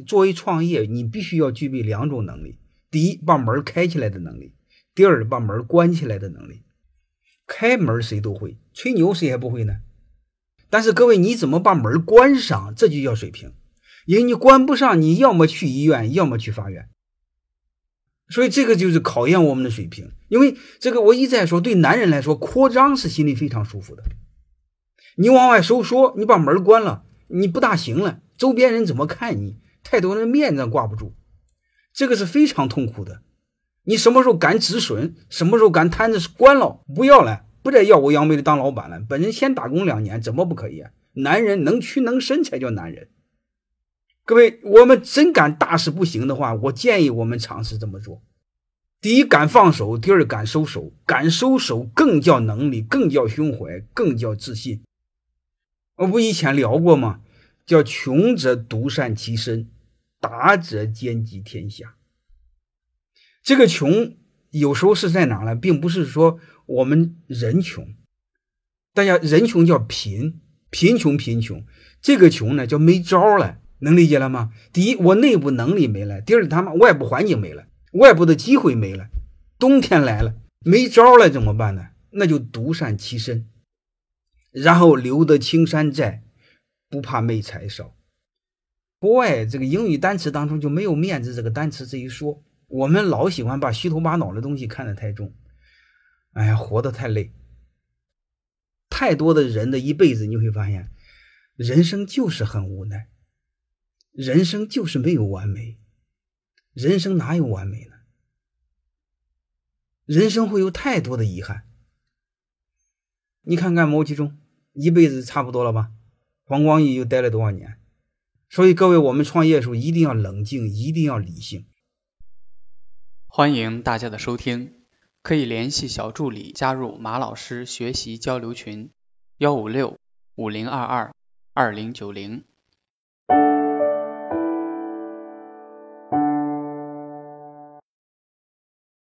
作为创业，你必须要具备两种能力：第一，把门开起来的能力；第二，把门关起来的能力。开门谁都会，吹牛谁还不会呢？但是各位，你怎么把门关上？这就叫水平。因为你关不上，你要么去医院，要么去法院。所以这个就是考验我们的水平。因为这个，我一再说，对男人来说，扩张是心里非常舒服的。你往外收缩，你把门关了，你不大行了，周边人怎么看你？太多人面子挂不住，这个是非常痛苦的。你什么时候敢止损？什么时候敢摊子关了？不要了，不再耀武扬威的当老板了。本人先打工两年，怎么不可以？男人能屈能伸才叫男人。各位，我们真敢大事不行的话，我建议我们尝试这么做。第一，敢放手；第二，敢收手。敢收手更叫能力，更叫胸怀，更叫自信。我不以前聊过吗？叫穷则独善其身，达者兼济天下。这个穷有时候是在哪呢？并不是说我们人穷，大家人穷叫贫，贫穷贫穷。这个穷呢叫没招了。能理解了吗？第一，我内部能力没了；第二，他妈外部环境没了，外部的机会没了。冬天来了，没招了，怎么办呢？那就独善其身，然后留得青山在，不怕没柴烧。国外这个英语单词当中就没有面子这个单词这一说，我们老喜欢把虚头巴脑的东西看得太重。哎呀，活得太累，太多的人的一辈子，你会发现，人生就是很无奈。人生就是没有完美，人生哪有完美呢？人生会有太多的遗憾。你看看毛其中，一辈子差不多了吧？黄光裕又待了多少年？所以各位，我们创业的时候一定要冷静，一定要理性。欢迎大家的收听，可以联系小助理加入马老师学习交流群：幺五六五零二二二零九零。